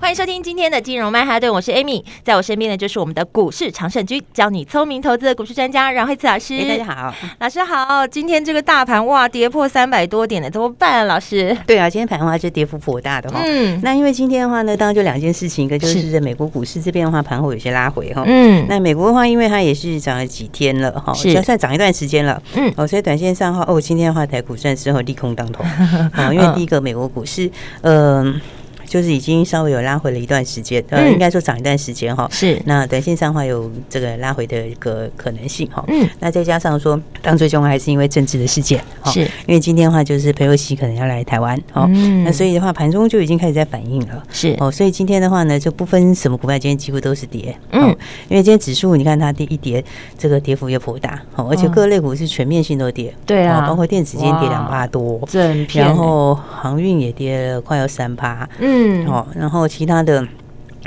欢迎收听今天的金融曼哈顿，我是 Amy，在我身边的就是我们的股市常胜军，教你聪明投资的股市专家阮慧慈老师。哎，大家好，老师好。今天这个大盘哇，跌破三百多点了，怎么办啊？老师？对啊，今天盘的话就跌幅颇大的哈。嗯。那因为今天的话呢，当然就两件事情，一个就是在美国股市这边的话，盘后有些拉回哈。嗯。那美国的话，因为它也是涨了几天了哈，是算涨一段时间了。嗯。哦，所以短线上的话，哦，今天的话台股算是利空当头。哦，因为第一个美国股市，嗯。就是已经稍微有拉回了一段时间，呃，应该说涨一段时间哈。是。那短线上的话有这个拉回的一个可能性哈。嗯。那再加上说，当最终还是因为政治的事件哈。是。因为今天的话就是裴洛西可能要来台湾哈。嗯。那所以的话，盘中就已经开始在反应了。是。哦，所以今天的话呢，就不分什么股票，今天几乎都是跌。嗯。因为今天指数你看它第一跌，这个跌幅也颇大。哦。而且各类股是全面性都跌。对啊。包括电子今天跌两趴多。正偏。然后航运也跌了快要三趴。嗯。嗯，好，然后其他的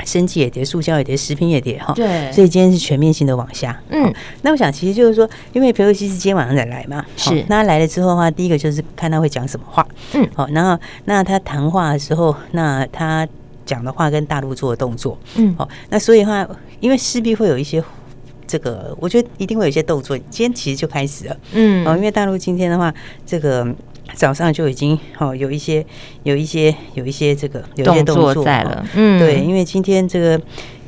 生计也跌，塑胶也跌，食品也跌，哈，对，所以今天是全面性的往下。嗯，那我想其实就是说，因为裴洛西是今天晚上才来嘛，是，那他来了之后的话，第一个就是看他会讲什么话，嗯，好，然后那他谈话的时候，那他讲的话跟大陆做的动作，嗯，好，那所以的话，因为势必会有一些这个，我觉得一定会有一些动作，今天其实就开始了，嗯，哦，因为大陆今天的话，这个。早上就已经哦有一些有一些有一些这个有一些动作在了，嗯，对，因为今天这个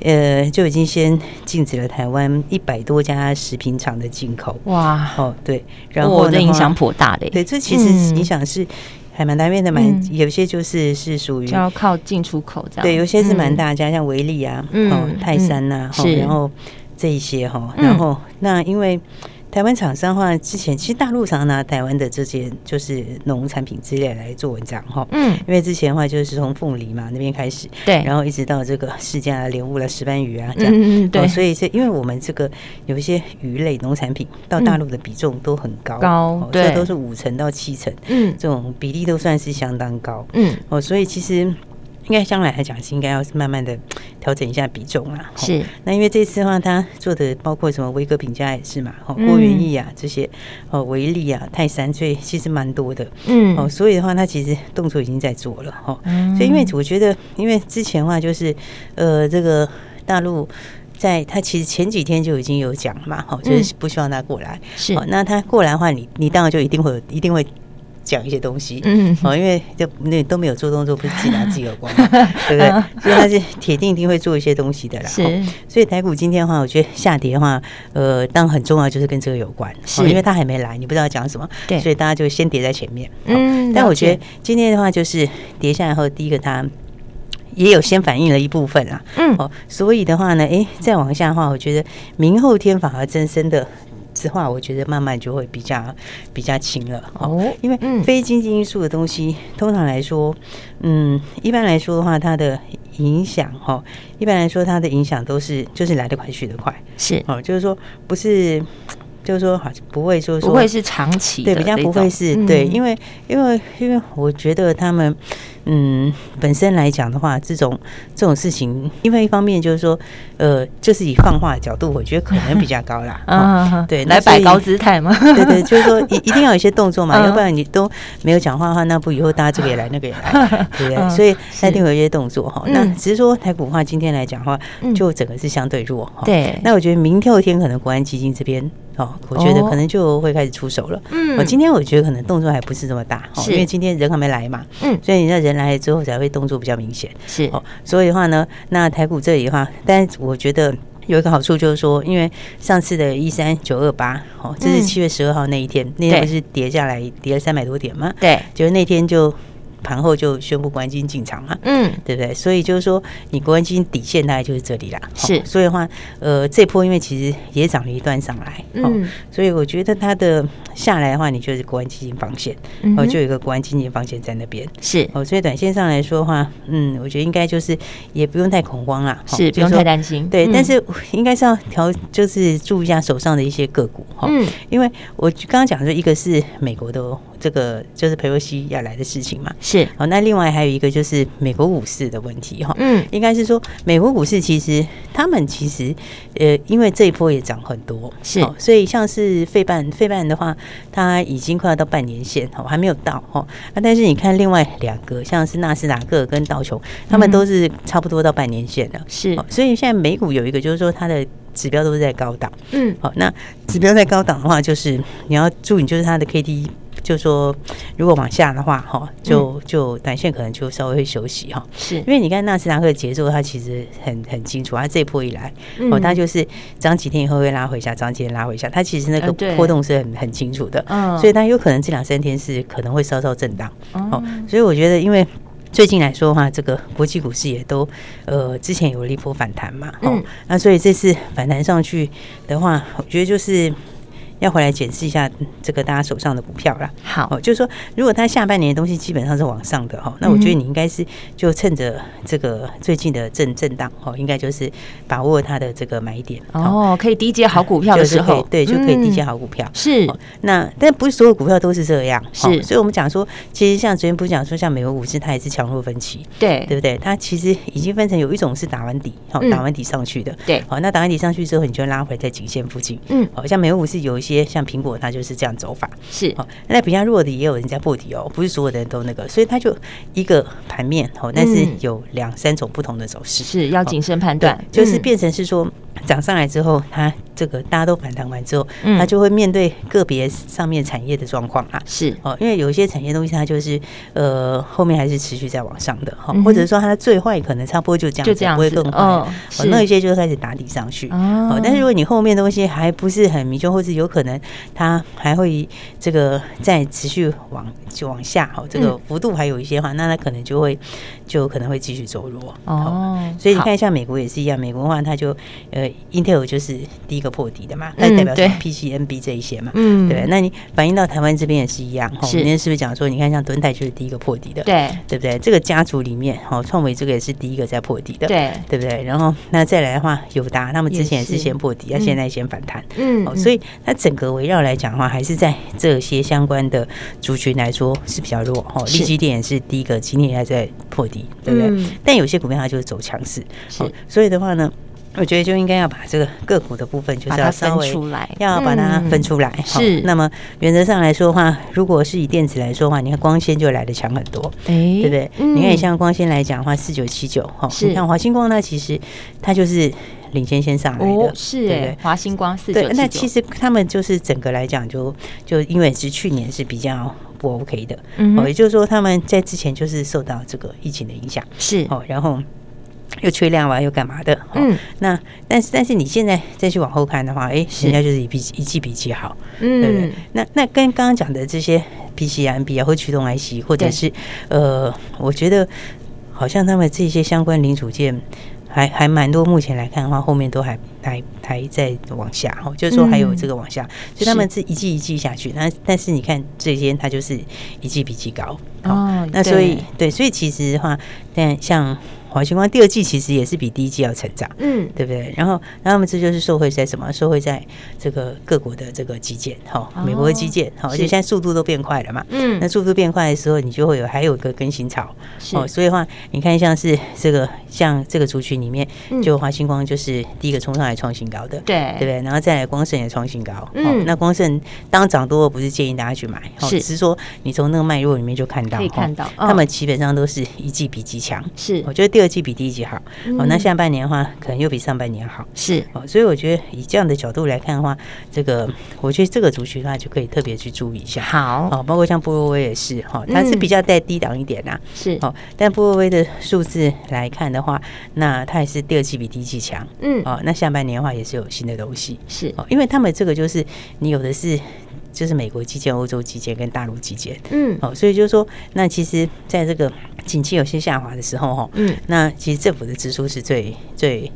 呃就已经先禁止了台湾一百多家食品厂的进口，哇，哦对，然后的影响颇大的，对，这其实影响是还蛮大，面的蛮有些就是是属于就要靠进出口这样，对，有些是蛮大家像维力啊，哦泰山呐，是，然后这一些哈，然后那因为。台湾厂商的话，之前其实大陆常拿台湾的这些就是农产品之类来做文章哈。嗯，因为之前的话就是从凤梨嘛那边开始，对，然后一直到这个释迦、莲雾了、石斑鱼啊这样。嗯嗯，对。所以是因为我们这个有一些鱼类农产品到大陆的比重都很高，高，对，都是五成到七成，嗯，这种比例都算是相当高。嗯，哦，所以其实。应该将来来讲是应该要慢慢的调整一下比重啦。是，那因为这次的话，他做的包括什么威哥品佳也是嘛，哦，郭元益啊这些，哦，维力啊、泰山，所以其实蛮多的。嗯，哦，所以的话，他其实动作已经在做了。哦，所以因为我觉得，因为之前的话就是，呃，这个大陆在他其实前几天就已经有讲嘛，哦，就是不希望他过来。是，那他过来的话，你你当然就一定会一定会。讲一些东西，嗯，哦，因为就那都没有做动作，不是自己拿自己耳光嘛，对不对？所以他是铁定一定会做一些东西的啦。是，所以台股今天的话，我觉得下跌的话，呃，当然很重要就是跟这个有关，是因为他还没来，你不知道讲什么，对，所以大家就先跌在前面。嗯，但我觉得今天的话，就是跌下来后，第一个它也有先反映了一部分啦，嗯，哦，所以的话呢，哎，再往下的话，我觉得明后天反而增生的。之话，我觉得慢慢就会比较比较轻了哦，因为非经济因素的东西，通常来说，嗯，一般来说的话，它的影响哈，一般来说它的影响都是就是来得快去得快，是哦，就是说不是，就是说好像不会说不会是长期的，对，比较不会是对，因为因为因为我觉得他们。嗯，本身来讲的话，这种这种事情，因为一方面就是说，呃，就是以放话的角度，我觉得可能比较高啦。啊，对，来摆高姿态嘛。对对，就是说一一定要有一些动作嘛，要不然你都没有讲话的话，那不以后大家这个也来，那个也来，对不对？所以他一定有一些动作哈。那只是说台股的话，今天来讲的话，就整个是相对弱哈。对。那我觉得明后天可能国安基金这边。哦，我觉得可能就会开始出手了。嗯，我今天我觉得可能动作还不是这么大，因为今天人还没来嘛。嗯，所以你那人来了之后才会动作比较明显。是哦，所以的话呢，那台股这里的话，但是我觉得有一个好处就是说，因为上次的一三九二八，哦，这是七月十二号那一天，那天不是跌下来跌了三百多点嘛？对，就是那天就盘后就宣布国安基金进场嘛，嗯，对不对？所以就是说，你国安基金底线大概就是这里啦。是，所以的话，呃，这波因为其实也涨了一段上来，嗯，所以我觉得它的下来的话，你就是国安基金防线，哦，就有一个国安基金防线在那边，是。哦，所以短线上来说的话，嗯，我觉得应该就是也不用太恐慌啦，是不用太担心，对，但是应该是要调，就是注意一下手上的一些个股哈，嗯，因为我刚刚讲的一个是美国的。这个就是佩洛西要来的事情嘛，是好。那另外还有一个就是美国股市的问题哈，嗯，应该是说美国股市其实他们其实呃，因为这一波也涨很多，是，所以像是费半费半的话，它已经快要到半年线哦，还没有到哦。那但是你看另外两个，像是纳斯达克跟道琼，他们都是差不多到半年线了，是。所以现在美股有一个就是说它的指标都是在高档，嗯，好，那指标在高档的话，就是你要注意，就是它的 K D。就说，如果往下的话，哈，就就短线可能就稍微会休息哈，是。因为你看纳斯达克的节奏，它其实很很清楚，它这一波一来，哦，它就是涨几天以后会拉回一下，涨几天拉回一下，它其实那个波动是很很清楚的，嗯，所以它有可能这两三天是可能会稍稍震荡，哦，所以我觉得，因为最近来说的话，这个国际股市也都呃之前有了一波反弹嘛，哦，那所以这次反弹上去的话，我觉得就是。要回来检视一下这个大家手上的股票啦。好，哦，就是说，如果它下半年的东西基本上是往上的哈，那我觉得你应该是就趁着这个最近的震震荡哦，应该就是把握它的这个买点哦，可以低接好股票的时候，对，就可以低接好股票。是，那但不是所有股票都是这样，是，所以我们讲说，其实像昨天不是讲说，像美国股市它也是强弱分歧，对，对不对？它其实已经分成有一种是打完底，好，打完底上去的，对，好，那打完底上去之后，你就拉回在颈线附近，嗯，好像美国股市有一些。像苹果，它就是这样走法，是哦。那比较弱的也有人家破底哦，不是所有的人都那个，所以它就一个盘面哦，但是有两三种不同的走势，是要谨慎判断，就是变成是说涨上来之后，它。这个大家都反弹完之后，嗯，它就会面对个别上面产业的状况啊，是哦，因为有一些产业东西它就是呃后面还是持续在往上的哈，或者说它的最坏可能差不多就这样，就这样不会更坏哦。那一些就开始打底上去哦，但是如果你后面东西还不是很明确，或是有可能它还会这个再持续往就往下哈，这个幅度还有一些话，那它可能就会就可能会继续走弱哦。所以你看一下美国也是一样，美国的话它就呃 Intel 就是第一个破底的嘛，那代表什么？PCNB 这一些嘛，嗯，对。那你反映到台湾这边也是一样，哈。今天是不是讲说，你看像敦泰就是第一个破底的，对，对不对？这个家族里面，哈，创维这个也是第一个在破底的，对，对不对？然后那再来的话，友达他们之前也是先破底，那现在先反弹，嗯，所以它整个围绕来讲的话，还是在这些相关的族群来说是比较弱，哈。利基点是第一个，今天还在破底，对不对？但有些股票它就是走强势，是，所以的话呢。我觉得就应该要把这个个股的部分，就是要稍微要把它分出来。是。那么原则上来说的话，如果是以电子来说的话，你看光纤就来的强很多，对不对？你看像光纤来讲的话，四九七九哈，你看华星光呢，其实它就是领先先上来的，是哎，华星光四九七九。那其实他们就是整个来讲，就就因为是去年是比较不 OK 的，哦，也就是说他们在之前就是受到这个疫情的影响，是哦，然后。又缺量吧，又干嘛的？嗯，那但是但是你现在再去往后看的话，哎，人家就是一比一季比一季好，嗯，对不对？那那跟刚刚讲的这些 PC 啊、NB 啊，或驱动 IC，或者是呃，我觉得好像他们这些相关零组件还还蛮多。目前来看的话，后面都还还还在往下，哈，就是说还有这个往下，所以他们是一季一季下去。那但是你看这些，它就是一季比一季高哦。那所以对，所以其实的话，但像。华星光第二季其实也是比第一季要成长，嗯，对不对？然后，然后他们这就是受惠在什么？受惠在这个各国的这个基建，哈，美国的基建，好，而且现在速度都变快了嘛，嗯，那速度变快的时候，你就会有还有一个更新潮，哦，所以的话，你看像是这个像这个族群里面，就华星光就是第一个冲上来创新高的，对，对不对？然后再来光盛也创新高，嗯，那光盛当涨多了，不是建议大家去买，是，只是说你从那个脉络里面就看到，可以看到，他们基本上都是一季比一季强，是，我觉得第二。二季比第一季好，哦，那下半年的话，可能又比上半年好，是。哦，所以我觉得以这样的角度来看的话，这个我觉得这个族群的话就可以特别去注意一下，好。哦，包括像波若威也是哈，它是比较带低档一点呐，是。哦，但波若威的数字来看的话，那它也是第二季比第一季强，嗯。哦，那下半年的话也是有新的东西，是。哦，因为他们这个就是你有的是。就是美国基建、欧洲基建跟大陆基建。嗯，哦，所以就是说，那其实在这个景气有些下滑的时候，哈，嗯，那其实政府的支出是最最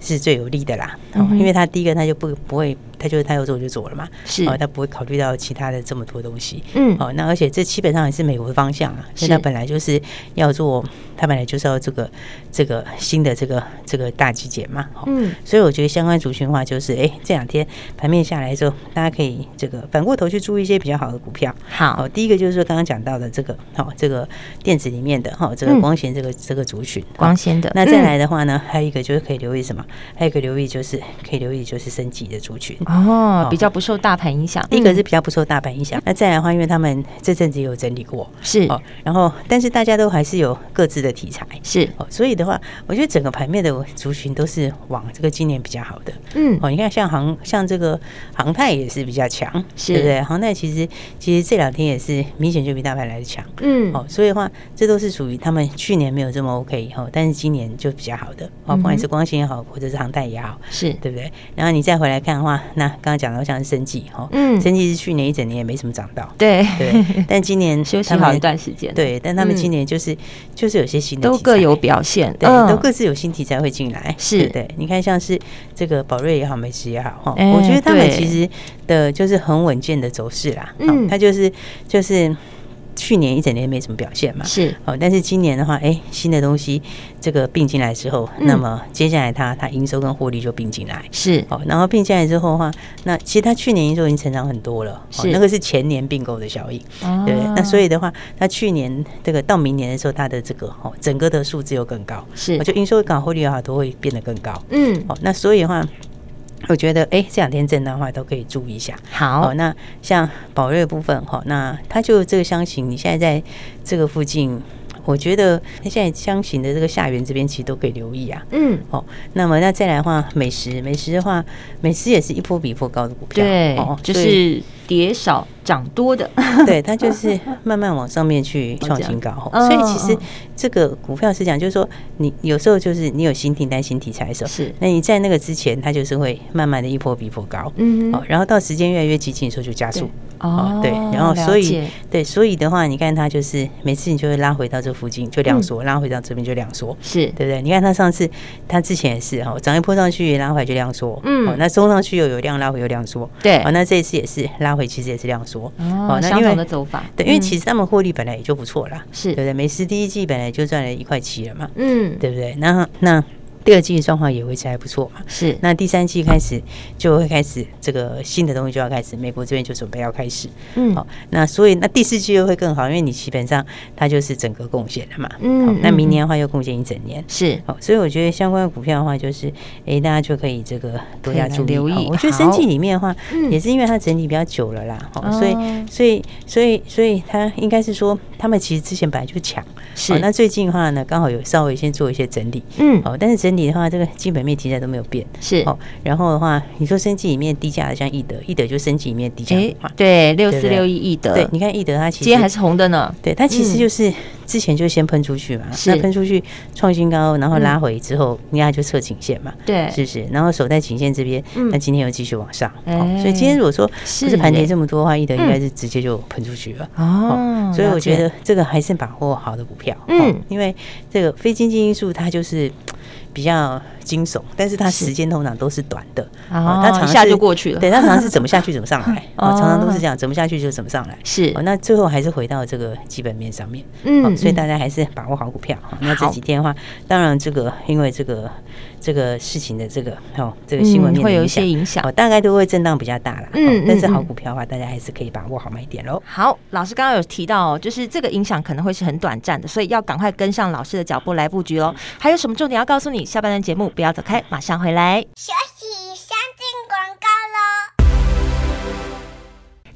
是最有利的啦。哦，因为他第一个他就不不会。他就是他要做就做了嘛，是。哦，他不会考虑到其他的这么多东西，嗯，哦，那而且这基本上也是美国的方向啊，因为他本来就是要做，他本来就是要这个这个新的这个这个大集结嘛，嗯，所以我觉得相关族群的话就是，哎，这两天盘面下来之后，大家可以这个反过头去注意一些比较好的股票，好，第一个就是说刚刚讲到的这个，好，这个电子里面的哈，这个光纤这个这个族群，光纤的，那再来的话呢，还有一个就是可以留意什么？还有一个留意就是可以留意就是升级的族群。哦，比较不受大盘影响。第一个是比较不受大盘影响。那再来的话，因为他们这阵子也有整理过，是哦。然后，但是大家都还是有各自的题材，是哦。所以的话，我觉得整个盘面的族群都是往这个今年比较好的。嗯，哦，你看像航，像这个航太也是比较强，对不对？航太其实其实这两天也是明显就比大盘来的强。嗯，哦，所以的话，这都是属于他们去年没有这么 OK 以后，但是今年就比较好的。哦，不管是光纤也好，或者是航太也好，是对不对？然后你再回来看的话，那刚刚。讲到像是生计哈，嗯，生计是去年一整年也没什么涨到，对。对，但今年 休息好一段时间，对，但他们今年就是就是有些新的都各有表现，对，都各自有新题材会进来，是。对，你看像是这个宝瑞也好，美食也好哈，我觉得他们其实的就是很稳健的走势啦，嗯，他就是就是。去年一整年没什么表现嘛，是。哦，但是今年的话，哎，新的东西这个并进来之后，那么接下来它它营收跟获利就并进来，是。哦，然后并进来之后的话，那其实它去年营收已经成长很多了，是。那个是前年并购的效应，对，那所以的话，它去年这个到明年的时候，它的这个哦整个的数字又更高，是，就营收跟获利的话都会变得更高，嗯，哦，那所以的话。我觉得，哎，这两天震荡的话都可以注意一下。好，哦、那像宝瑞部分，哈、哦，那它就这个箱型，你现在在这个附近。我觉得它现在箱型的这个下缘这边其实都可以留意啊。嗯，哦，那么那再来的话，美食美食的话，美食也是一波比一波高的股票，对，哦，就是跌少涨多的，对，它就是慢慢往上面去创新高。所以其实这个股票是讲，就是说你有时候就是你有新订单、新题材的时候，是，那你在那个之前，它就是会慢慢的一波比一波高。嗯，哦，然后到时间越来越接近的时候就加速。哦，对，然后所以对，所以的话，你看它就是每次你就会拉回到这附近就量缩，拉回到这边就量缩，是。对不对？你看它上次，它之前也是哈，涨一波上去拉回就量缩，嗯，那冲上去又有量拉回又量缩，对，哦，那这一次也是拉回，其实也是量缩，哦，相同的走法，对，因为其实他们获利本来也就不错啦，是对不对？美食第一季本来就赚了一块七了嘛，嗯，对不对？那那。第二季的状况也维持还不错嘛，是。那第三季开始就会开始这个新的东西就要开始，美国这边就准备要开始，嗯，好。那所以那第四季又会更好，因为你基本上它就是整个贡献了嘛，嗯。那明年的话又贡献一整年，是。好，所以我觉得相关的股票的话，就是哎，大家就可以这个多加注意。留意。我觉得生计里面的话，也是因为它整体比较久了啦，哦，所以所以所以所以它应该是说，他们其实之前本来就强，是。那最近的话呢，刚好有稍微先做一些整理，嗯，好，但是整。整理的话，这个基本面题材都没有变，是。哦。然后的话，你说升级里面低价的，像易德，易德就升级里面低价嘛，对，六四六一易德，对，你看易德它其实今天还是红的呢，对，它其实就是。之前就先喷出去嘛，那喷出去创新高，然后拉回之后，应该就测颈线嘛，对，是不是？然后守在颈线这边，那今天又继续往上，所以今天如果说不是盘跌这么多的话，易德应该是直接就喷出去了。哦。所以我觉得这个还是把握好的股票，嗯，因为这个非经济因素它就是比较惊悚，但是它时间通常都是短的，哦，它常下就过去了，对，它常常是怎么下去怎么上来，哦，常常都是这样，怎么下去就怎么上来，是，那最后还是回到这个基本面上面，嗯。所以大家还是把握好股票哈。那这几天的话，当然这个因为这个这个事情的这个哦，这个新闻面会有一些影响，大概都会震荡比较大了。嗯，但是好股票的话，大家还是可以把握好买点喽。好，老师刚刚有提到，就是这个影响可能会是很短暂的，所以要赶快跟上老师的脚步来布局喽。还有什么重点要告诉你？下半段节目不要走开，马上回来。休息，先进广告。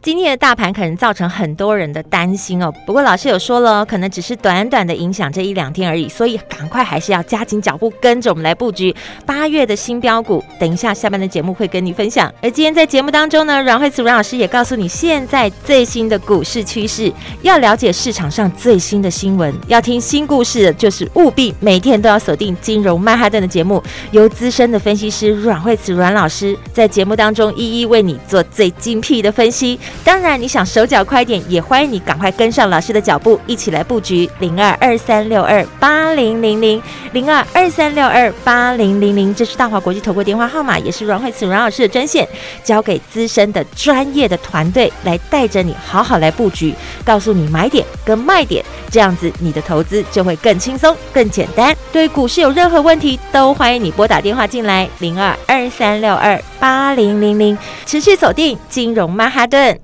今天的大盘可能造成很多人的担心哦，不过老师有说了，可能只是短短的影响这一两天而已，所以赶快还是要加紧脚步，跟着我们来布局八月的新标股。等一下下班的节目会跟你分享。而今天在节目当中呢，阮慧慈阮老师也告诉你现在最新的股市趋势，要了解市场上最新的新闻，要听新故事的，就是务必每天都要锁定金融曼哈顿的节目，由资深的分析师阮慧慈阮老师在节目当中一一为你做最精辟的分析。当然，你想手脚快点，也欢迎你赶快跟上老师的脚步，一起来布局零二二三六二八零零零零二二三六二八零零零，这是大华国际投顾电话号码，也是阮慧慈阮老师的专线，交给资深的专业的团队来带着你好好来布局，告诉你买点跟卖点，这样子你的投资就会更轻松、更简单。对股市有任何问题，都欢迎你拨打电话进来零二二三六二八零零零，持续锁定金融曼哈顿。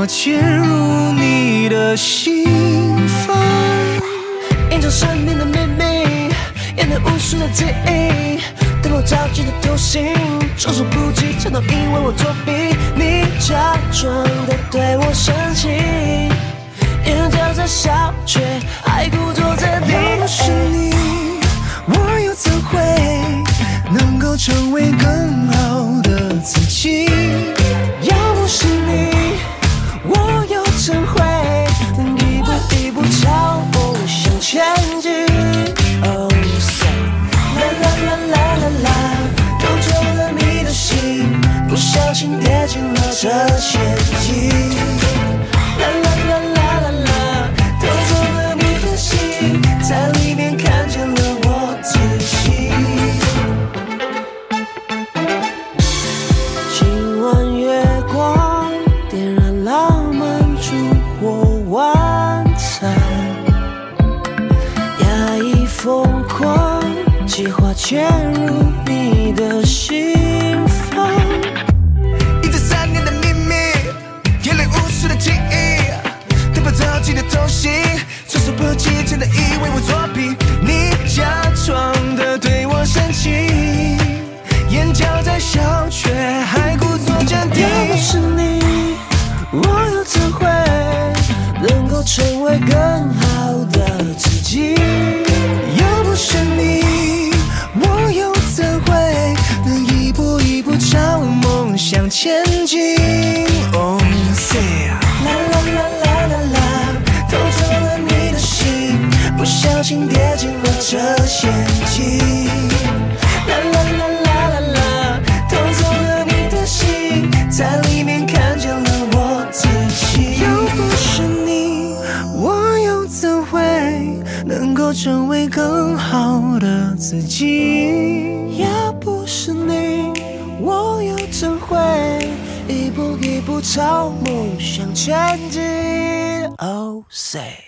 我潜入你的心房，隐藏神秘的秘密，掩盖无数的记忆，灯光照进的图形，措手不及，全都因为我作弊。你假装的对我生气，眼角在笑，却还故作镇定。要不是你，我又怎会能够成为更好的自己？要不是你。心跌进了这陷阱。啦啦啦啦啦啦，偷走了你的心，在里面看见了我自己。今晚月光点燃浪漫烛火。晚餐，压抑疯狂，计划潜入你的心成为更好的自己，朝梦想前进？Oh say，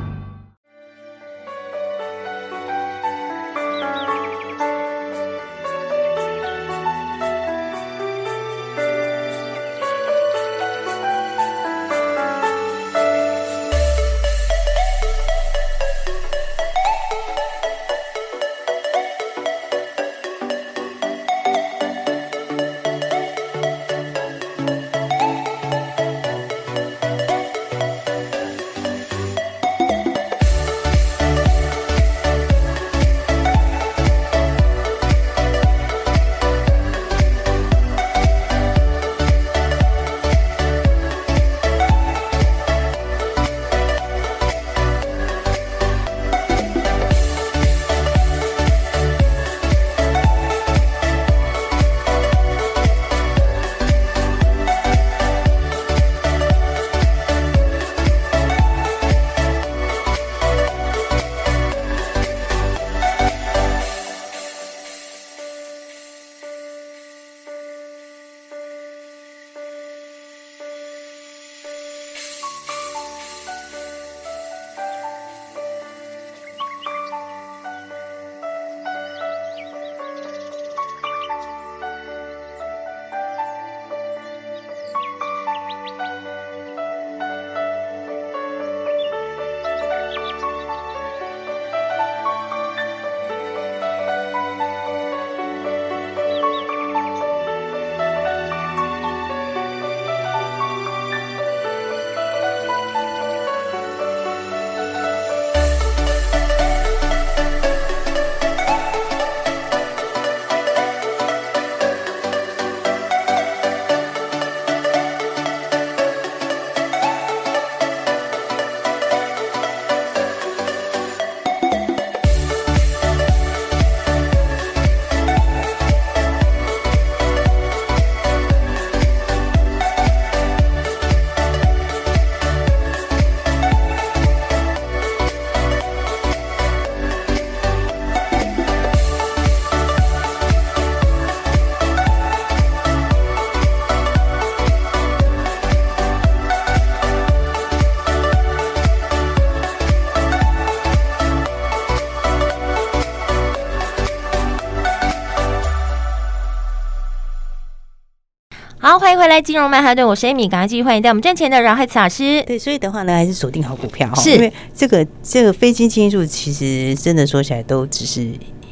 金融曼哈顿，我是 Amy，赶快继续欢迎带我们赚钱的饶海慈老师。对，所以的话呢，还是锁定好股票哈，是因为这个这个非经济因素，其实真的说起来都只是。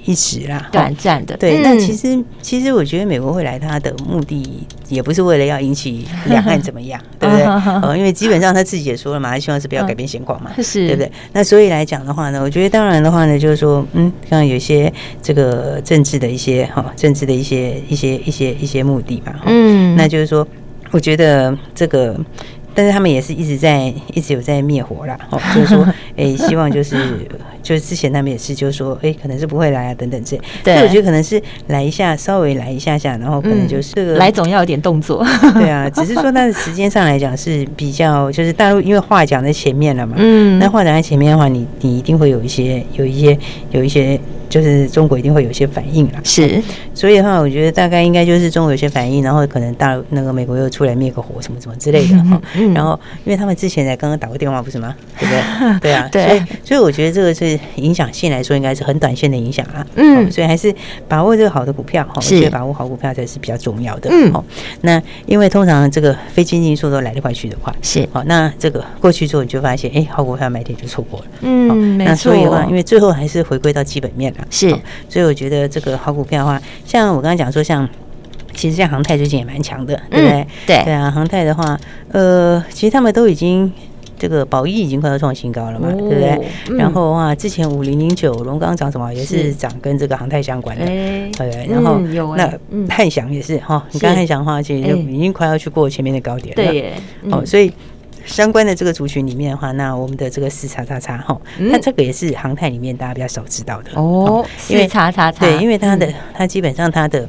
一时啦，短暂的。对，那其实其实我觉得美国会来，他的目的也不是为了要引起两岸怎么样，对不对？呃，因为基本上他自己也说了嘛，他希望是不要改变现况嘛，是，对不对？那所以来讲的话呢，我觉得当然的话呢，就是说，嗯，像有些这个政治的一些哈，政治的一些一些一些一些目的吧，嗯，那就是说，我觉得这个。但是他们也是一直在一直有在灭火啦，哦，就是说，哎，希望就是就是之前他们也是，就是说，哎，可能是不会来啊，等等这，对，我觉得可能是来一下，稍微来一下下，然后可能就是这个来总要有点动作，对啊，只是说它的时间上来讲是比较，就是大陆因为话讲在前面了嘛，嗯，那话讲在前面的话，你你一定会有一些有一些有一些。就是中国一定会有一些反应啦，是，所以的话，我觉得大概应该就是中国有些反应，然后可能大那个美国又出来灭个火什么什么之类的哈，然后因为他们之前才刚刚打过电话不是吗？对不对？对啊，对，所以所以我觉得这个是影响性来说应该是很短线的影响啊，嗯，所以还是把握这个好的股票哈，我觉得把握好股票才是比较重要的，嗯，好那因为通常这个非经济因素都来得快去得快，是，好，那这个过去之后你就发现，哎，好股票买点就错过了，嗯，那所以的话，因为最后还是回归到基本面了。是，所以我觉得这个好股票的话，像我刚刚讲说，像其实像航泰最近也蛮强的，对不对？对。对啊，航泰的话，呃，其实他们都已经这个宝益已经快要创新高了嘛，对不对？然后哇，之前五零零九龙钢涨什么也是涨跟这个航太相关的，对。然后那汉翔也是哈，你看汉翔的话，其实就已经快要去过前面的高点了，对，哦，所以。相关的这个族群里面的话，那我们的这个四叉叉叉哈，那这个也是航太里面大家比较少知道的哦。四叉叉叉，对，因为它的它基本上它的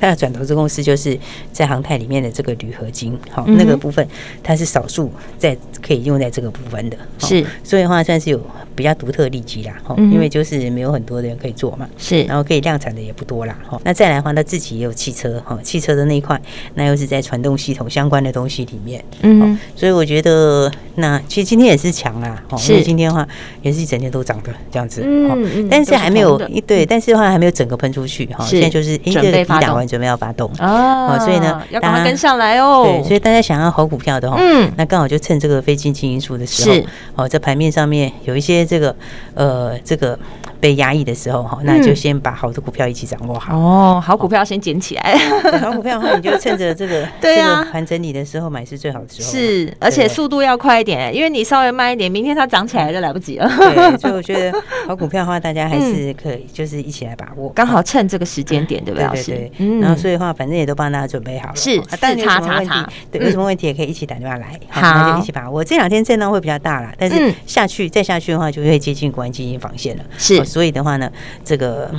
它的转投资公司就是在航太里面的这个铝合金，好，那个部分它是少数在可以用在这个部分的，是，所以的话算是有比较独特利基啦，哈，因为就是没有很多的人可以做嘛，是，然后可以量产的也不多啦，哈，那再来的话，它自己也有汽车，哈，汽车的那一块，那又是在传动系统相关的东西里面，嗯，所以我觉得那其实今天也是强啊，哈，因为今天的话也是一整天都涨的这样子，嗯，但是还没有一对，但是的话还没有整个喷出去，哈，现在就是一个一两完准备要发动。哦，所以呢，要赶快跟上来哦，对，所以大家想要好股票的话，嗯，那刚好就趁这个非经济因素的时候，哦，在盘面上面有一些这个呃这个。被压抑的时候哈，那就先把好的股票一起掌握好哦。好股票先捡起来，好股票的话，你就趁着这个 对啊盘整理的时候买是最好的时候。是，而且速度要快一点，因为你稍微慢一点，明天它涨起来就来不及了。对，所以我觉得好股票的话，大家还是可以就是一起来把握，刚好趁这个时间点，对不对？对对。嗯。然后所以的话，反正也都帮大家准备好了。是，但是叉叉叉，对，有什么问题也可以一起打电话来，好，那就一起把握。这两天震荡会比较大啦，但是下去再下去的话，就会接近国安基金防线了。是，所以的话呢。这个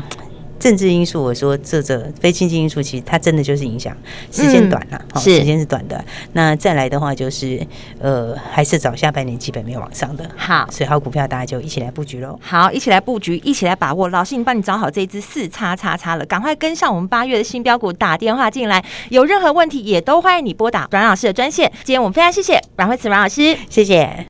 政治因素，我说这这非经济因素，其实它真的就是影响时间短了，好，时间是短的。那再来的话，就是呃，还是找下半年基本没有往上的。好，所以好股票大家就一起来布局喽。好，一起来布局，一起来把握。老师，你帮你找好这一支四叉叉叉了，赶快跟上我们八月的新标股，打电话进来。有任何问题也都欢迎你拨打阮老师的专线。今天我们非常谢谢阮慧慈阮老师，谢谢。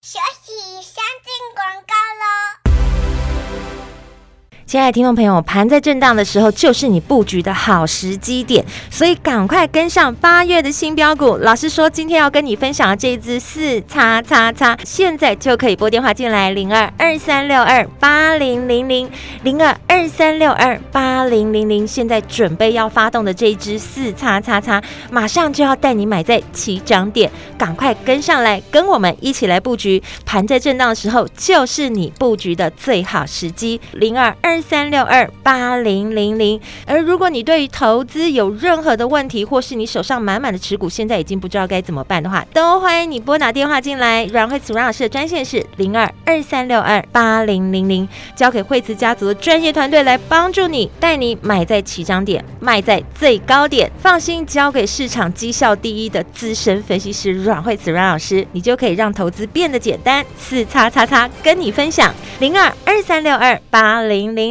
亲爱的听众朋友，盘在震荡的时候，就是你布局的好时机点，所以赶快跟上八月的新标股。老师说，今天要跟你分享的这一支四叉叉叉，现在就可以拨电话进来，零二二三六二八零零零零二二三六二八零零零。现在准备要发动的这一支四叉叉叉，马上就要带你买在起涨点，赶快跟上来，跟我们一起来布局。盘在震荡的时候，就是你布局的最好时机，零二二。三六二八零零零，而如果你对于投资有任何的问题，或是你手上满满的持股，现在已经不知道该怎么办的话，都欢迎你拨打电话进来。阮慧慈阮老师的专线是零二二三六二八零零零，交给惠慈家族的专业团队来帮助你，带你买在起涨点，卖在最高点。放心，交给市场绩效第一的资深分析师阮慧慈阮老师，你就可以让投资变得简单。四叉叉叉跟你分享零二二三六二八零零。